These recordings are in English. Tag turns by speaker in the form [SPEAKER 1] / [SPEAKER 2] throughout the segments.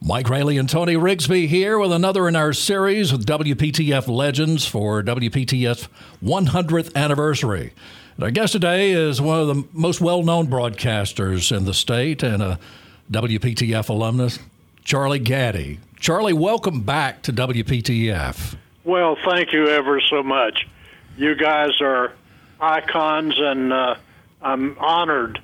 [SPEAKER 1] Mike Raley and Tony Riggsbee here with another in our series with WPTF Legends for WPTF 100th anniversary. And our guest today is one of the most well known broadcasters in the state and a WPTF alumnus, Charlie Gaddy. Charlie, welcome back to WPTF.
[SPEAKER 2] Well, thank you ever so much. You guys are icons, and uh, I'm honored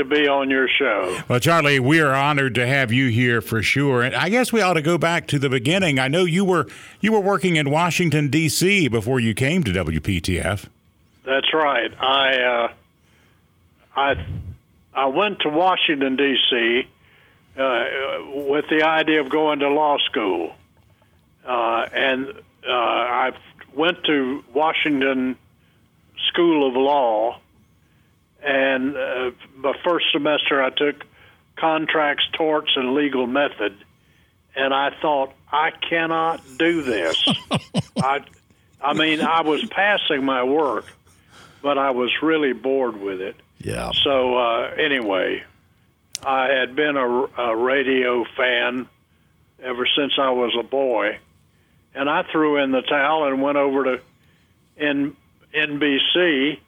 [SPEAKER 2] to be on your show.
[SPEAKER 3] Well, Charlie, we are honored to have you here for sure. And I guess we ought to go back to the beginning. I know you were you were working in Washington D.C. before you came to WPTF.
[SPEAKER 2] That's right. I uh, I I went to Washington D.C. Uh, with the idea of going to law school, uh, and uh, I went to Washington School of Law and uh, the first semester I took contracts, torts, and legal method, and I thought I cannot do this. I, I mean, I was passing my work, but I was really bored with it.
[SPEAKER 1] Yeah.
[SPEAKER 2] So uh, anyway, I had been a, a radio fan ever since I was a boy, and I threw in the towel and went over to N- NBC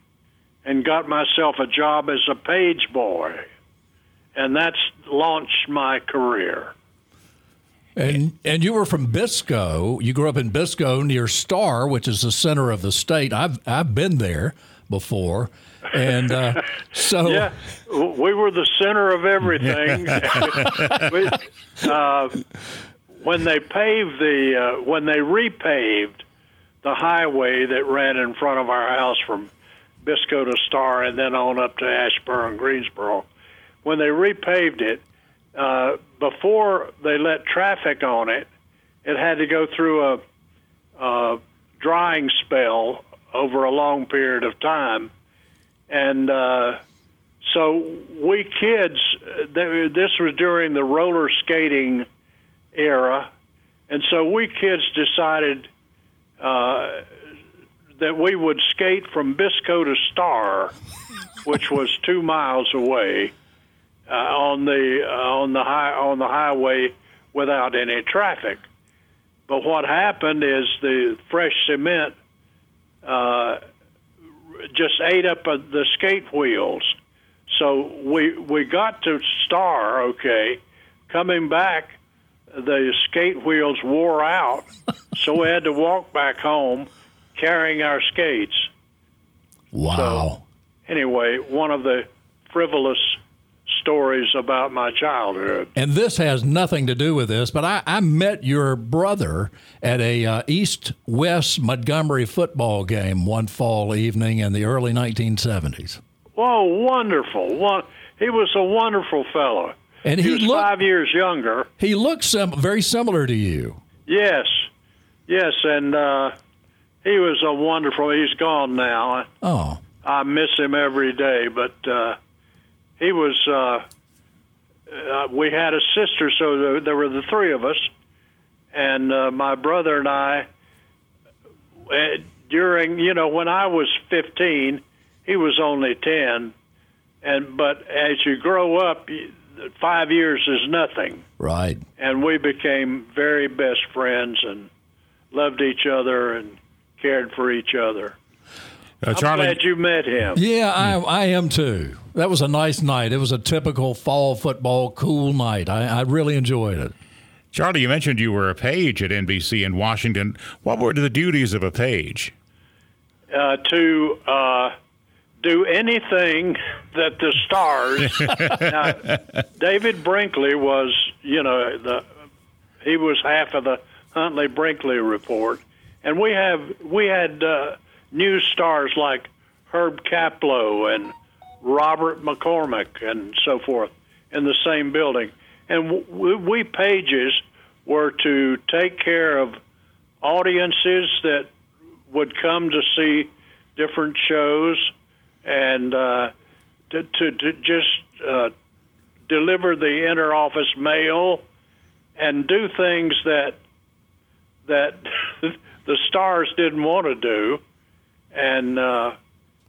[SPEAKER 2] and got myself a job as a page boy. And that's launched my career.
[SPEAKER 1] And and you were from Biscoe. You grew up in Biscoe near Star, which is the center of the state. I've I've been there before, and uh, so
[SPEAKER 2] yeah, we were the center of everything. we, uh, when they paved the uh, when they repaved the highway that ran in front of our house from Biscoe to Star and then on up to Ashburn, and Greensboro. When they repaved it, uh, before they let traffic on it, it had to go through a, a drying spell over a long period of time. And uh, so we kids, this was during the roller skating era, and so we kids decided uh, that we would skate from Biscoe to Star, which was two miles away, uh, on the uh, on the high on the highway without any traffic. But what happened is the fresh cement uh, just ate up uh, the skate wheels. So we we got to Star, okay. Coming back, the skate wheels wore out, so we had to walk back home carrying our skates.
[SPEAKER 1] Wow.
[SPEAKER 2] So, anyway, one of the frivolous stories about my childhood.
[SPEAKER 1] And this has nothing to do with this, but I, I met your brother at a uh, East West Montgomery football game one fall evening in the early 1970s.
[SPEAKER 2] Oh, wonderful! One, he was a wonderful fellow.
[SPEAKER 1] And
[SPEAKER 2] he,
[SPEAKER 1] he
[SPEAKER 2] was
[SPEAKER 1] looked,
[SPEAKER 2] five years younger.
[SPEAKER 1] He looked sim- very similar to you.
[SPEAKER 2] Yes, yes, and uh, he was a wonderful. He's gone now.
[SPEAKER 1] Oh,
[SPEAKER 2] I miss him every day. But uh, he was. Uh, uh, we had a sister, so there, there were the three of us, and uh, my brother and I. Uh, during you know when I was fifteen, he was only ten, and but as you grow up, five years is nothing.
[SPEAKER 1] Right.
[SPEAKER 2] And we became very best friends and loved each other and cared for each other.
[SPEAKER 3] Uh, Charlie,
[SPEAKER 2] I'm glad you met him.
[SPEAKER 1] Yeah, I, I am too. That was a nice night. It was a typical fall football cool night. I, I really enjoyed it.
[SPEAKER 3] Charlie, you mentioned you were a page at NBC in Washington. What were the duties of a page?
[SPEAKER 2] Uh, to uh, do anything that the stars. now, David Brinkley was, you know, the he was half of the Huntley Brinkley report, and we have we had uh, news stars like Herb Kaplow and Robert McCormick and so forth in the same building, and we, we pages were to take care of audiences that would come to see different shows and uh, to, to, to just uh, deliver the inter-office mail and do things that that the stars didn't want to do, and uh,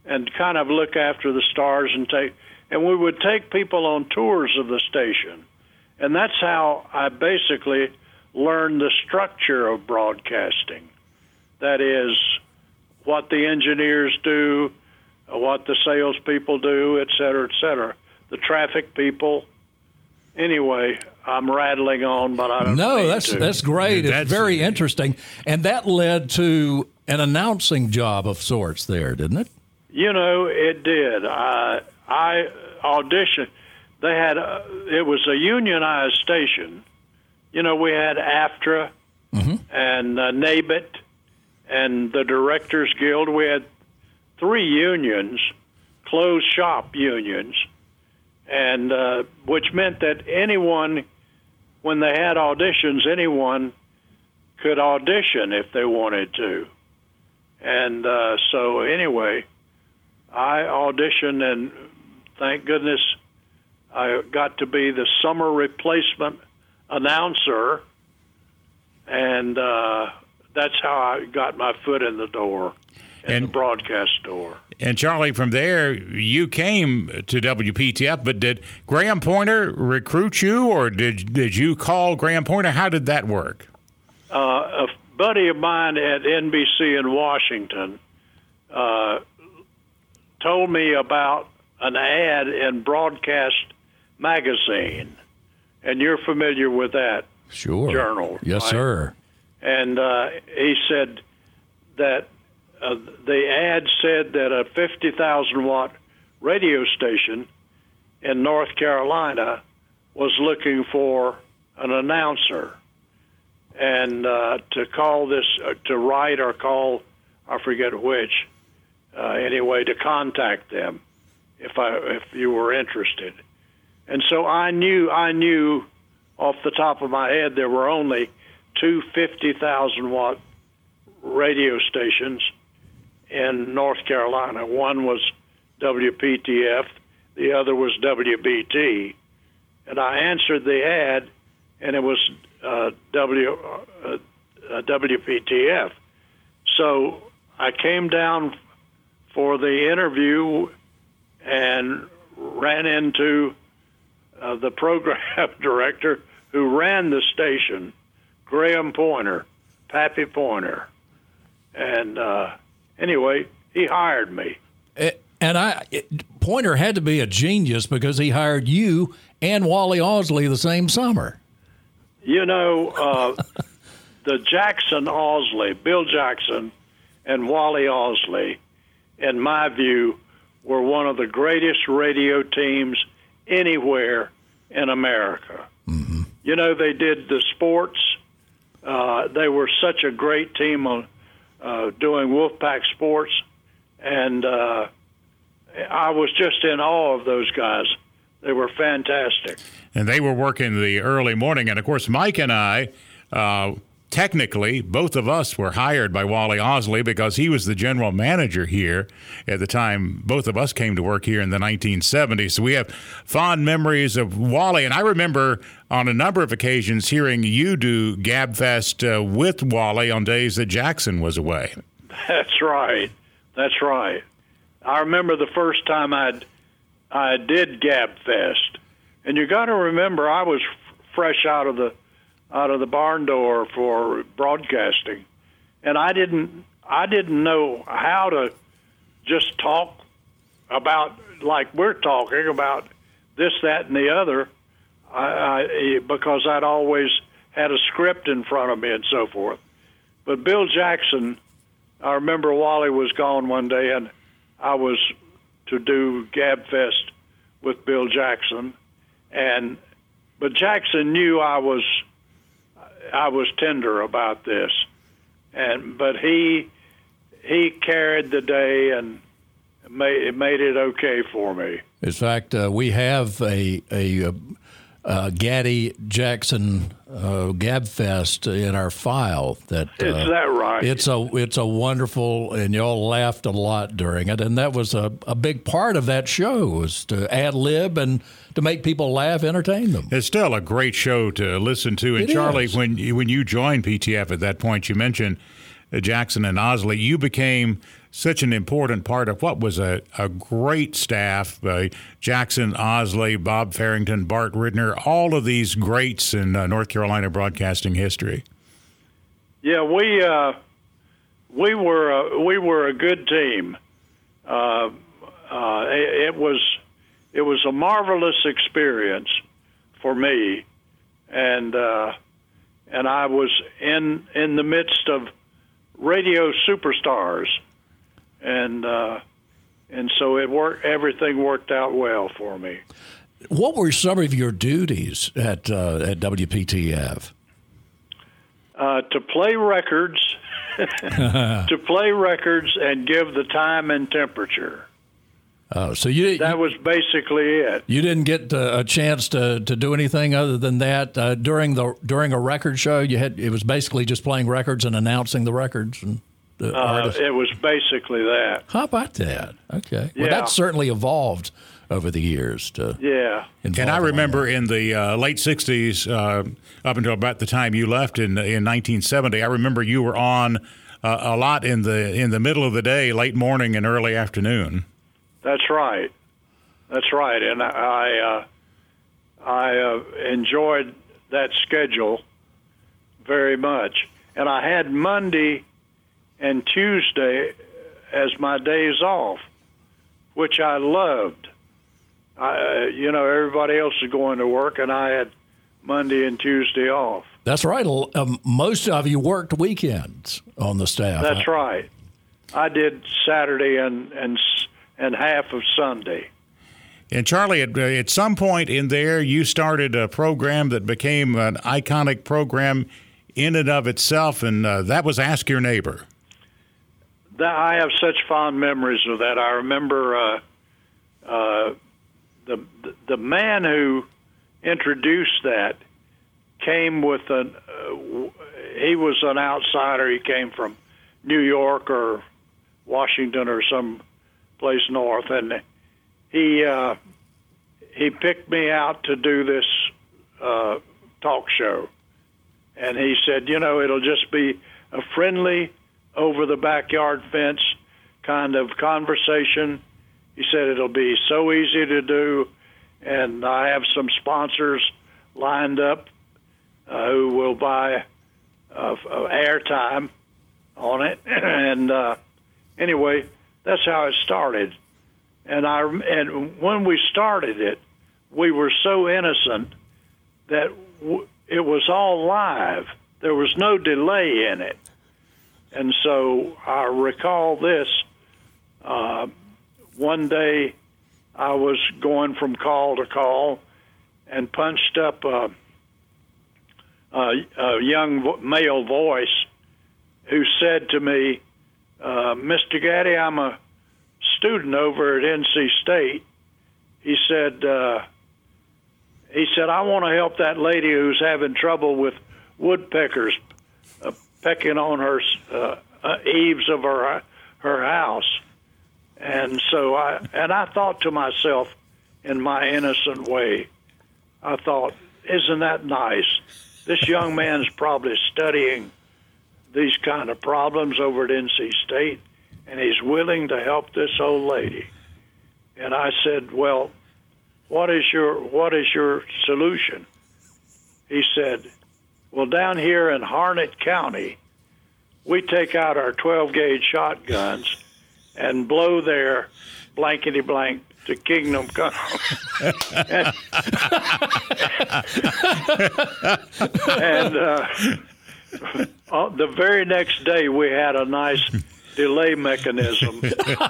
[SPEAKER 2] and kind of look after the stars and take. And we would take people on tours of the station, and that's how I basically learned the structure of broadcasting. That is, what the engineers do, what the salespeople do, et cetera, et cetera. The traffic people. Anyway, I'm rattling on, but I don't.
[SPEAKER 1] No, that's
[SPEAKER 2] to.
[SPEAKER 1] that's great.
[SPEAKER 3] That's-
[SPEAKER 1] it's very interesting, and that led to an announcing job of sorts there, didn't it?
[SPEAKER 2] You know, it did. I I auditioned. They had a, it was a unionized station. You know, we had AFTRA and uh, NABET and the Directors Guild. We had three unions, closed shop unions, and uh, which meant that anyone, when they had auditions, anyone could audition if they wanted to. And uh, so, anyway, I auditioned, and thank goodness I got to be the summer replacement announcer, and uh, that's how I got my foot in the door, in
[SPEAKER 3] And-
[SPEAKER 2] the broadcast door.
[SPEAKER 3] And Charlie, from there, you came to WPTF, but did Graham Pointer recruit you, or did did you call Graham Pointer? How did that work?
[SPEAKER 2] Uh, a buddy of mine at NBC in Washington uh, told me about an ad in Broadcast Magazine, and you're familiar with that.
[SPEAKER 1] Sure.
[SPEAKER 2] Journal,
[SPEAKER 1] Yes,
[SPEAKER 2] right?
[SPEAKER 1] sir.
[SPEAKER 2] and uh, he said that uh, the ad said that a 50,000 watt radio station in North Carolina was looking for an announcer. And uh, to call this uh, to write or call I forget which uh, anyway to contact them if I if you were interested. And so I knew I knew off the top of my head there were only two 50,000 watt radio stations in North Carolina. One was WPTF, the other was WBT. And I answered the ad, and it was uh, W, uh, uh, WPTF. So I came down for the interview and ran into uh, the program director who ran the station, Graham Pointer, Pappy Pointer. And uh, anyway, he hired me.
[SPEAKER 1] And I it, Pointer had to be a genius because he hired you and Wally Ausley the same summer.
[SPEAKER 2] You know, uh, the Jackson Ausley, Bill Jackson, and Wally Ausley, in my view, were one of the greatest radio teams anywhere in America. You know, they did the sports. Uh, they were such a great team on uh, doing Wolfpack sports, and uh, I was just in awe of those guys. They were fantastic.
[SPEAKER 3] And they were working the early morning. And of course, Mike and I, uh, technically, both of us were hired by Wally Ausley because he was the general manager here at the time both of us came to work here in the 1970s. So we have fond memories of Wally. And I remember on a number of occasions hearing you do GabFest uh, with Wally on days that Jackson was away.
[SPEAKER 2] That's right. That's right. I remember the first time I I did GabFest. And you got to remember I was f- fresh out of the out of the barn door for broadcasting, and I didn't I didn't know how to just talk about like we're talking about this, that, and the other, I, I, because I'd always had a script in front of me and so forth. But Bill Jackson, I remember Wally was gone one day, and I was to do Gabfest with Bill Jackson, and but Jackson knew I was I was tender about this, and but he he carried the day and made made it okay for me.
[SPEAKER 1] In fact, uh, we have a a, uh Gaddy Jackson uh, Gabfest in our file. That uh,
[SPEAKER 2] Is that right?
[SPEAKER 1] It's a it's a wonderful, and y'all laughed a lot during it, and that was a, a big part of that show was to ad lib and to make people laugh, entertain them.
[SPEAKER 3] It's still a great show to listen to. And
[SPEAKER 1] It
[SPEAKER 3] Charlie,
[SPEAKER 1] is.
[SPEAKER 3] when you, when you joined PTF at that point, you mentioned uh, Jackson and Ausley. You became such an important part of what was a, a great staff. Uh, Jackson Ausley, Bob Farrington, Bart Ridner, all of these greats in uh, North Carolina broadcasting history.
[SPEAKER 2] Yeah, we uh, we were a, we were a good team. Uh, uh, it, it was it was a marvelous experience for me, and uh, and I was in in the midst of radio superstars, and uh, and so it worked. Everything worked out well for me.
[SPEAKER 1] What were some of your duties at uh, at WPTF?
[SPEAKER 2] Uh, to play records, to play records, and give the time and temperature.
[SPEAKER 1] Uh, so you
[SPEAKER 2] that
[SPEAKER 1] you,
[SPEAKER 2] was basically it.
[SPEAKER 1] You didn't get uh, a chance to, to do anything other than that uh, during the during a record show. You had it was basically just playing records and announcing the records and
[SPEAKER 2] Uh,
[SPEAKER 1] artists.
[SPEAKER 2] it was basically that.
[SPEAKER 1] How about that? Okay, well
[SPEAKER 2] Yeah.
[SPEAKER 1] that's certainly evolved over the years. To
[SPEAKER 2] Yeah.
[SPEAKER 3] And I
[SPEAKER 1] involve all
[SPEAKER 3] remember in the uh, late '60s, uh, up until about the time you left in in 1970, I remember you were on uh, a lot in the in the middle of the day, late morning and early afternoon.
[SPEAKER 2] That's right. That's right, and I uh, I uh, enjoyed that schedule very much, and I had Monday and Tuesday as my days off, which I loved. I, uh, you know, everybody else is going to work, and I had Monday and Tuesday off.
[SPEAKER 1] That's right. Um, most of you worked weekends on the staff.
[SPEAKER 2] That's right. I did Saturday and and and half of Sunday.
[SPEAKER 3] And Charlie, at, uh, at some point in there, you started a program that became an iconic program in and of itself, and uh, that was Ask Your Neighbor.
[SPEAKER 2] That I have such fond memories of that. I remember uh, uh, the the man who introduced that came with an. Uh, he was an outsider. He came from New York or Washington or some place north, and he uh, he picked me out to do this uh, talk show, and he said, you know, it'll just be a friendly over the backyard fence kind of conversation. He said it'll be so easy to do, and I have some sponsors lined up uh, who will buy uh, uh, airtime on it. and uh, anyway, that's how it started. And I and when we started it, we were so innocent that w- it was all live. There was no delay in it. And so I recall this. Uh, one day I was going from call to call and punched up a, a, a young male voice who said to me, uh, Mr. Gaddy, I'm a student over at NC State. He said, uh, he said, I want to help that lady who's having trouble with woodpeckers uh, pecking on her uh, uh, eaves of her her house. And so I and I thought to myself, in my innocent way, I thought, isn't that nice? This young man's probably studying these kind of problems over at NC State, and he's willing to help this old lady. And I said, well, what is your what is your solution? He said, well, down here in Harnett County, we take out our 12 gauge shotguns and blow their blankety blank to kingdom come. and uh, uh, the very next day, we had a nice delay mechanism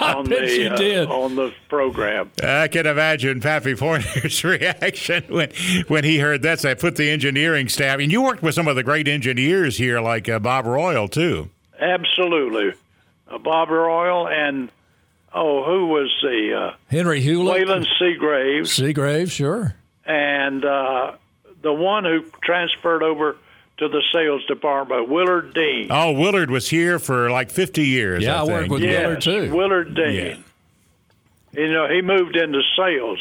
[SPEAKER 2] on the
[SPEAKER 1] you
[SPEAKER 2] uh,
[SPEAKER 1] did.
[SPEAKER 2] on the program.
[SPEAKER 3] I can imagine Pappy Pointer's reaction when when he heard that. So I put the engineering staff, and you worked with some of the great engineers here, like uh, Bob Royal too.
[SPEAKER 2] Absolutely, uh, Bob Royal and oh, who was the uh,
[SPEAKER 1] Henry Hewlett,
[SPEAKER 2] Waylon Seagraves
[SPEAKER 1] Seagrave, sure.
[SPEAKER 2] and uh, the one who transferred over to the sales department, Willard Dean.
[SPEAKER 3] Oh, Willard was here for like 50 years.
[SPEAKER 1] Yeah, I
[SPEAKER 3] I,
[SPEAKER 1] worked with
[SPEAKER 2] yes,
[SPEAKER 1] Willard, too.
[SPEAKER 2] Willard Dean. You know, he moved into sales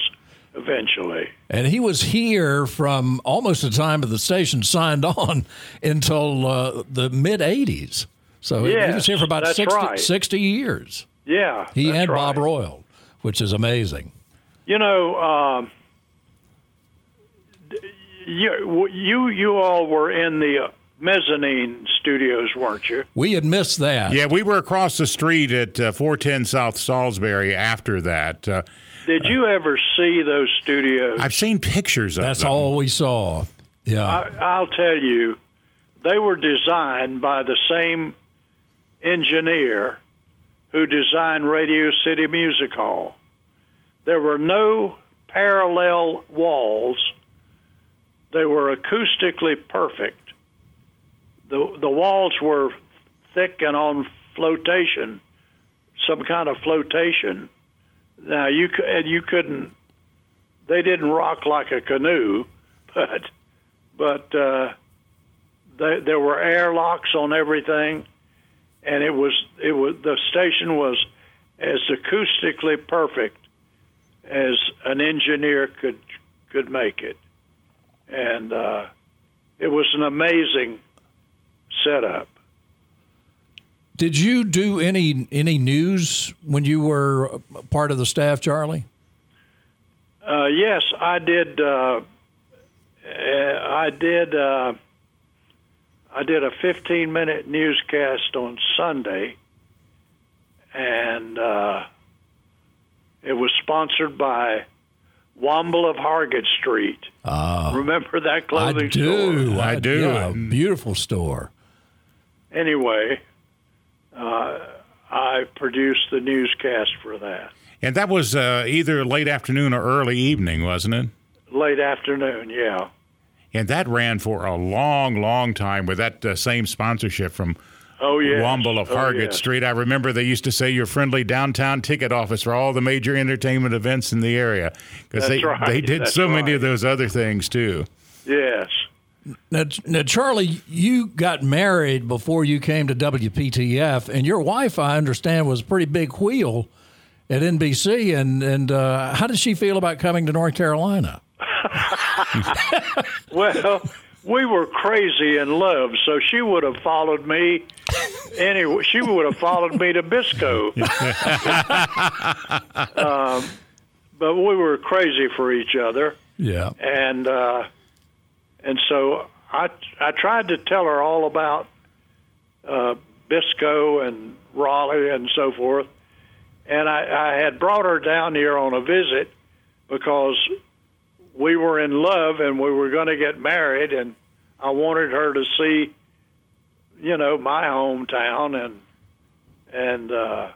[SPEAKER 2] eventually.
[SPEAKER 1] And he was here from almost the time of the station signed on until uh, the mid 80s. So he was here for about 60,
[SPEAKER 2] right.
[SPEAKER 1] 60 years.
[SPEAKER 2] Yeah,
[SPEAKER 1] He
[SPEAKER 2] that's
[SPEAKER 1] and Bob
[SPEAKER 2] right.
[SPEAKER 1] Royal, which is amazing.
[SPEAKER 2] You know, um, d- you you you all were in the uh, mezzanine studios, weren't you?
[SPEAKER 1] We had missed that.
[SPEAKER 3] Yeah, we were across the street at uh, 410 South Salisbury after that. Uh,
[SPEAKER 2] Did you ever see those studios?
[SPEAKER 3] I've seen pictures of
[SPEAKER 1] That's
[SPEAKER 3] them.
[SPEAKER 1] all we saw. Yeah.
[SPEAKER 2] I, I'll tell you, they were designed by the same engineer who designed Radio City Music Hall. There were no parallel walls. They were acoustically perfect. The the walls were thick and on flotation, some kind of flotation. Now you and you couldn't. They didn't rock like a canoe, but but uh, they, there were airlocks on everything, and it was it was the station was as acoustically perfect as an engineer could could make it, and uh, it was an amazing setup.
[SPEAKER 1] Did you do any any news when you were part of the staff, Charlie?
[SPEAKER 2] Uh, yes, I did. Uh, uh, I did. Uh, I did a 15 minute newscast on Sunday, and uh, it was sponsored by Womble of Hargett Street. Remember that
[SPEAKER 1] I
[SPEAKER 2] clothing
[SPEAKER 1] do.
[SPEAKER 2] store?
[SPEAKER 3] I do.
[SPEAKER 1] Yeah, beautiful store.
[SPEAKER 2] Anyway, uh, I produced the newscast for that.
[SPEAKER 3] And that was uh, either late afternoon or early evening, wasn't it?
[SPEAKER 2] Late afternoon, yeah.
[SPEAKER 3] And that ran for a long, long time with that uh, same sponsorship from
[SPEAKER 2] Oh, yeah.
[SPEAKER 3] Womble of
[SPEAKER 2] oh,
[SPEAKER 3] Hargett. Street. I remember they used to say your friendly downtown ticket office for all the major entertainment events in the area because they,
[SPEAKER 2] right.
[SPEAKER 3] they did
[SPEAKER 2] That's
[SPEAKER 3] so many of those other things too.
[SPEAKER 2] Yes.
[SPEAKER 1] Now, now, Charlie, you got married before you came to WPTF, and your wife, I understand, was a pretty big wheel at NBC. And and uh, how did she feel about coming to North Carolina?
[SPEAKER 2] Well, we were crazy in love, so she would have followed me. Anyway, she would have followed me to Biscoe. um, but we were crazy for each other,
[SPEAKER 1] Yeah.
[SPEAKER 2] and uh, and so I I tried to tell her all about uh, Biscoe and Raleigh and so forth, and I, I had brought her down here on a visit because we were in love and we were going to get married, and I wanted her to see, you know, my hometown and and uh,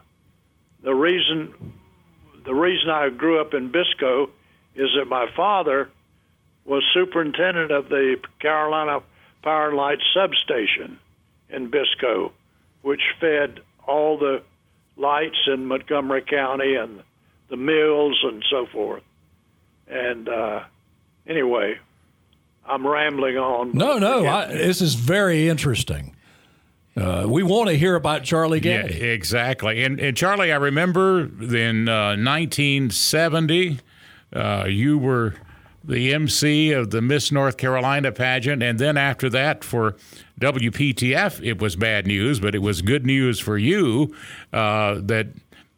[SPEAKER 2] the reason the reason I grew up in Biscoe is that my father was superintendent of the Carolina Power and Light substation in Biscoe, which fed all the lights in Montgomery County and the mills and so forth. And uh, anyway, I'm rambling on.
[SPEAKER 1] No, no, I, this is very interesting. Uh, we want to hear about Charlie
[SPEAKER 3] Yeah, exactly. And, and Charlie, I remember in uh, 1970, uh, you were the MC of the Miss North Carolina pageant, and then after that, for WPTF, it was bad news, but it was good news for you uh, that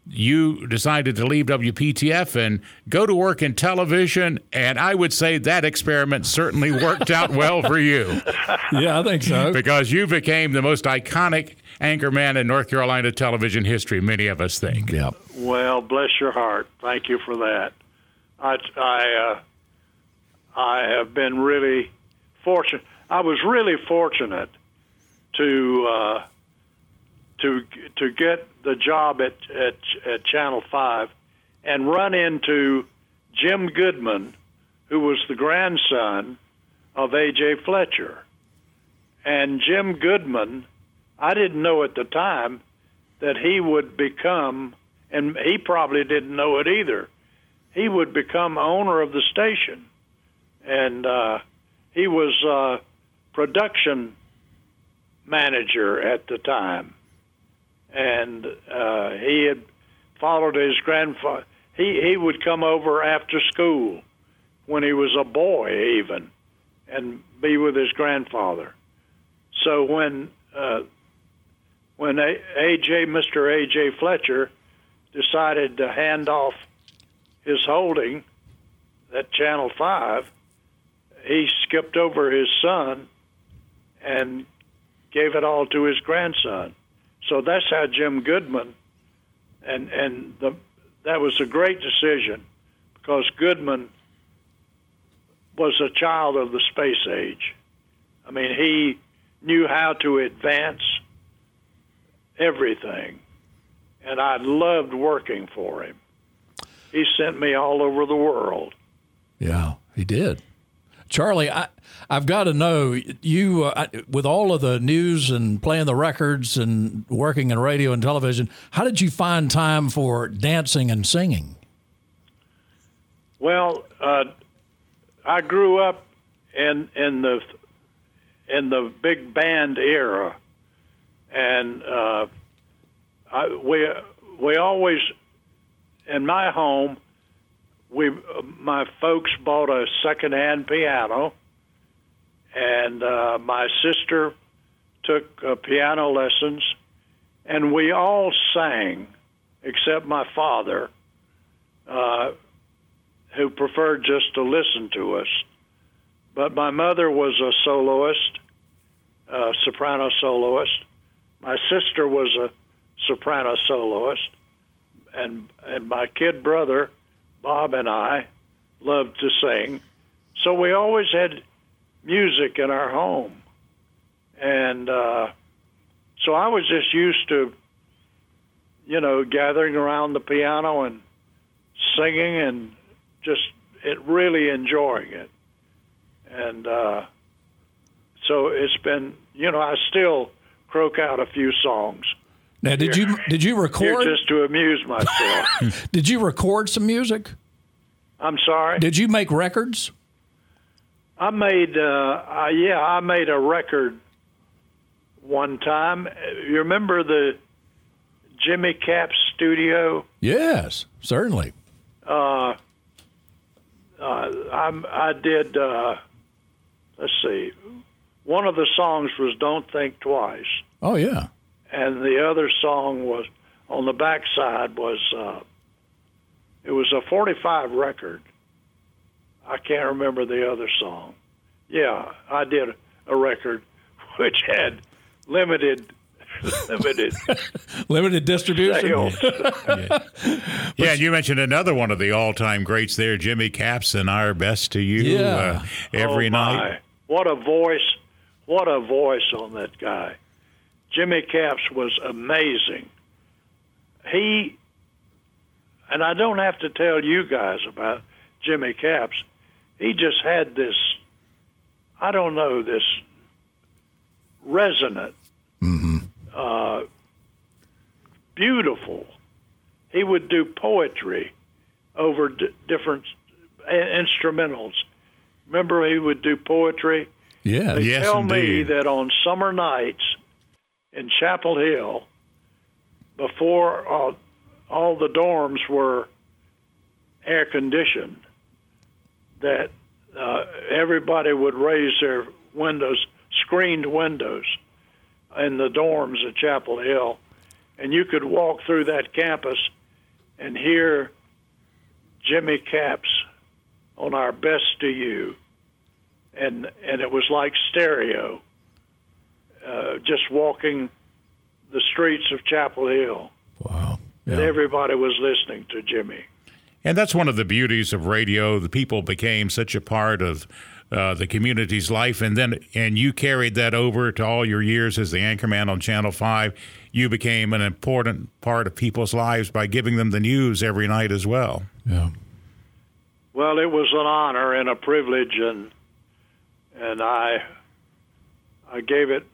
[SPEAKER 3] you decided to leave WPTF and go to work in television. And I would say that experiment certainly worked out well for you
[SPEAKER 1] Yeah, I think so.
[SPEAKER 3] because you became the most iconic anchorman in North Carolina television history, many of us think.
[SPEAKER 1] Yeah.
[SPEAKER 2] Well, bless your heart. Thank you for that. I, I, uh, I have been really fortunate. I was really fortunate to uh, to to get the job at, at at Channel Five and run into Jim Goodman, who was the grandson of A.J. Fletcher. And Jim Goodman, I didn't know at the time that he would become, and he probably didn't know it either. He would become owner of the station, and uh, he was uh, production manager at the time, and uh, he had followed his grandfather. He he would come over after school when he was a boy, even, and be with his grandfather. So when uh, when AJ, Mr. AJ Fletcher, decided to hand off his holding at Channel 5, he skipped over his son and gave it all to his grandson. So that's how Jim Goodman, and and the that was a great decision because Goodman was a child of the space age. I mean, he knew how to advance everything, and I loved working for him. He sent me all over the world.
[SPEAKER 1] Yeah, he did. Charlie, I, I've got to know you uh, with all of the news and playing the records and working in radio and television. How did you find time for dancing and singing?
[SPEAKER 2] Well, uh, I grew up in in the in the big band era, and uh, I, we we always in my home we my folks bought a secondhand piano, and uh, my sister took uh, piano lessons, and we all sang, except my father, uh, who preferred just to listen to us. But my mother was a soloist, a soprano soloist. My sister was a soprano soloist, and and my kid brother Bob and I loved to sing. So we always had music in our home. And uh, so I was just used to, you know, gathering around the piano and singing and just it really enjoying it. And uh, so it's been, you know, I still croak out a few songs.
[SPEAKER 1] Now, did you did you record
[SPEAKER 2] just to amuse myself?
[SPEAKER 1] did you record some music?
[SPEAKER 2] I'm sorry.
[SPEAKER 1] Did you make records?
[SPEAKER 2] I made, uh, uh, yeah, I made a record one time. You remember the Jimmy Capps studio?
[SPEAKER 1] Yes, certainly.
[SPEAKER 2] Uh, uh, I'm, I did. Uh, let's see. One of the songs was "Don't Think Twice."
[SPEAKER 1] Oh yeah
[SPEAKER 2] and the other song was on the backside was uh, it was a 45 record. I can't remember the other song. Yeah, I did a record which had limited limited
[SPEAKER 1] limited distribution.
[SPEAKER 3] yeah, yeah and you mentioned another one of the all-time greats there, Jimmy Capps, and "Our Best to You"
[SPEAKER 1] yeah. uh,
[SPEAKER 3] every
[SPEAKER 2] oh
[SPEAKER 3] night.
[SPEAKER 2] What a voice! What a voice on that guy. Jimmy Capps was amazing. He, and I don't have to tell you guys about Jimmy Capps, he just had this, I don't know, this resonant,
[SPEAKER 1] mm-hmm.
[SPEAKER 2] uh, beautiful. He would do poetry over d- different instrumentals. Remember, he would do poetry.
[SPEAKER 1] Yeah,
[SPEAKER 2] they
[SPEAKER 3] yes,
[SPEAKER 2] tell
[SPEAKER 3] indeed.
[SPEAKER 2] me that on summer nights in Chapel Hill before uh, all the dorms were air conditioned that uh, everybody would raise their windows, screened windows, in the dorms at Chapel Hill, and you could walk through that campus and hear Jimmy Capps on our best to you, and and it was like stereo uh, just walking the streets of Chapel Hill.
[SPEAKER 1] Wow.
[SPEAKER 2] Yeah. And everybody was listening to Jimmy.
[SPEAKER 3] And that's one of the beauties of radio. The people became such a part of uh, the community's life, and then and you carried that over to all your years as the anchorman on Channel Five. You became an important part of people's lives by giving them the news every night as well.
[SPEAKER 1] Yeah.
[SPEAKER 2] Well, it was an honor and a privilege, and and I I gave it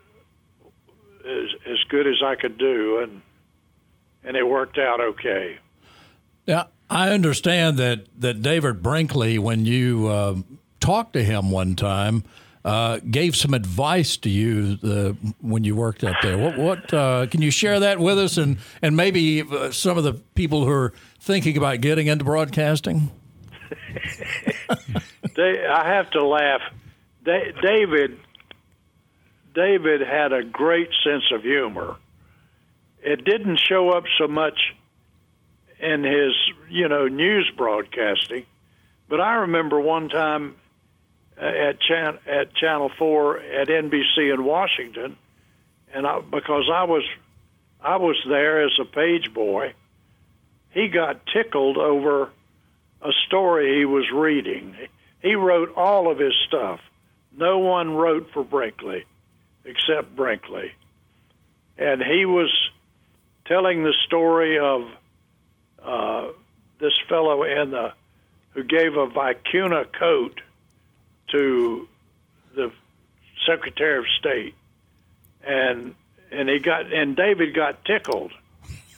[SPEAKER 2] as as good as I could do, and and it worked out okay.
[SPEAKER 1] Yeah, I understand that that David Brinkley, when you uh, talked to him one time, uh, gave some advice to you uh, when you worked up there. What, what uh, can you share that with us, and and maybe uh, some of the people who are thinking about getting into broadcasting?
[SPEAKER 2] they, I have to laugh. David David had a great sense of humor, it didn't show up so much in his, you know, news broadcasting. But I remember one time uh, at chan- at Channel Four at NBC in Washington, and I, because I was I was there as a page boy, he got tickled over a story he was reading. He wrote all of his stuff. No one wrote for Brinkley except Brinkley. And he was telling the story of uh, this fellow in the who gave a vicuna coat to the Secretary of State, and and he got and David got tickled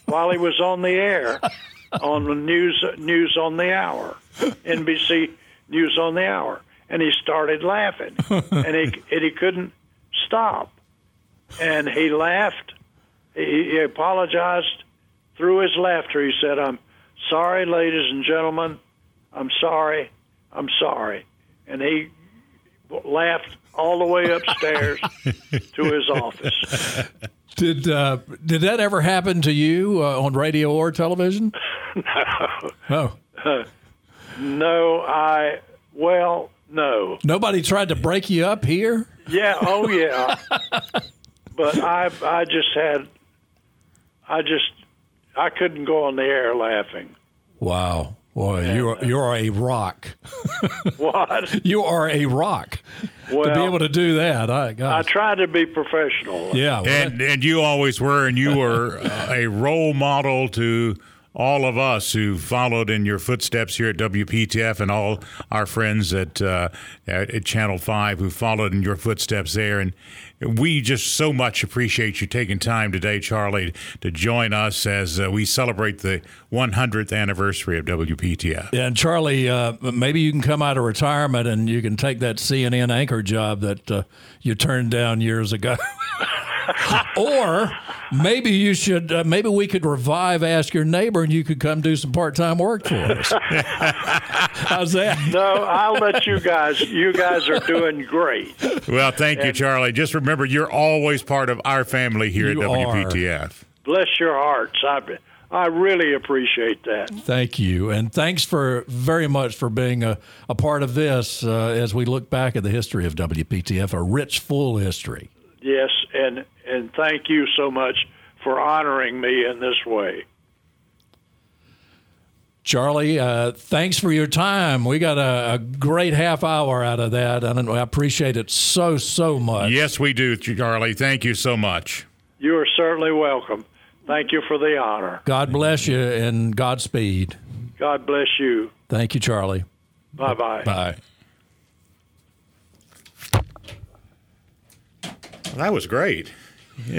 [SPEAKER 2] while he was on the air on the news news on the hour, NBC News on the Hour, and he started laughing, and he and he couldn't stop, and he laughed. He, he apologized through his laughter. He said, "I'm sorry, ladies and gentlemen. I'm sorry. I'm sorry," and he laughed all the way upstairs to his office.
[SPEAKER 1] Did uh, did that ever happen to you uh, on radio or television?
[SPEAKER 2] no.
[SPEAKER 1] Oh,
[SPEAKER 2] No, I well, no.
[SPEAKER 1] nobody tried to break you up here.
[SPEAKER 2] Yeah, oh yeah. but I I just had I just I couldn't go on the air laughing.
[SPEAKER 1] Wow, boy, you are you are a rock.
[SPEAKER 2] What?
[SPEAKER 1] You are a rock to be able to do that. I, got
[SPEAKER 2] I
[SPEAKER 1] gosh.
[SPEAKER 2] tried to be professional.
[SPEAKER 1] yeah, well,
[SPEAKER 3] And and you always were, and you were uh, a role model to all of us who followed in your footsteps here at WPTF, and all our friends at uh, at, Channel Five who followed in your footsteps there. And we just so much appreciate you taking time today, Charlie, to join us as uh, we celebrate the 100th anniversary of WPTF.
[SPEAKER 1] And Charlie, uh, maybe you can come out of retirement and you can take that CNN anchor job that uh, you turned down years ago. or maybe you should. Uh, maybe we could revive Ask Your Neighbor, and you could come do some part-time work for us. How's that?
[SPEAKER 2] No, I'll let you guys. You guys are doing great.
[SPEAKER 3] Well, thank you, Charlie. Just remember, you're always part of our family here
[SPEAKER 1] You
[SPEAKER 3] at
[SPEAKER 1] are.
[SPEAKER 3] WPTF.
[SPEAKER 2] Bless your hearts. I I really appreciate that.
[SPEAKER 1] Thank you, and thanks for very much for being a, a part of this uh, as we look back at the history of WPTF, a rich, full history.
[SPEAKER 2] Yes, and and thank you so much for honoring me in this way.
[SPEAKER 1] Charlie, uh, thanks for your time. We got a, a great half hour out of that, and I appreciate it so, so much.
[SPEAKER 3] Yes, we do, Charlie. Thank you so much.
[SPEAKER 2] You are certainly welcome. Thank you for the honor.
[SPEAKER 1] God bless you and Godspeed.
[SPEAKER 2] God bless you.
[SPEAKER 1] Thank you, Charlie.
[SPEAKER 2] Bye bye.
[SPEAKER 1] Bye.
[SPEAKER 3] That was great.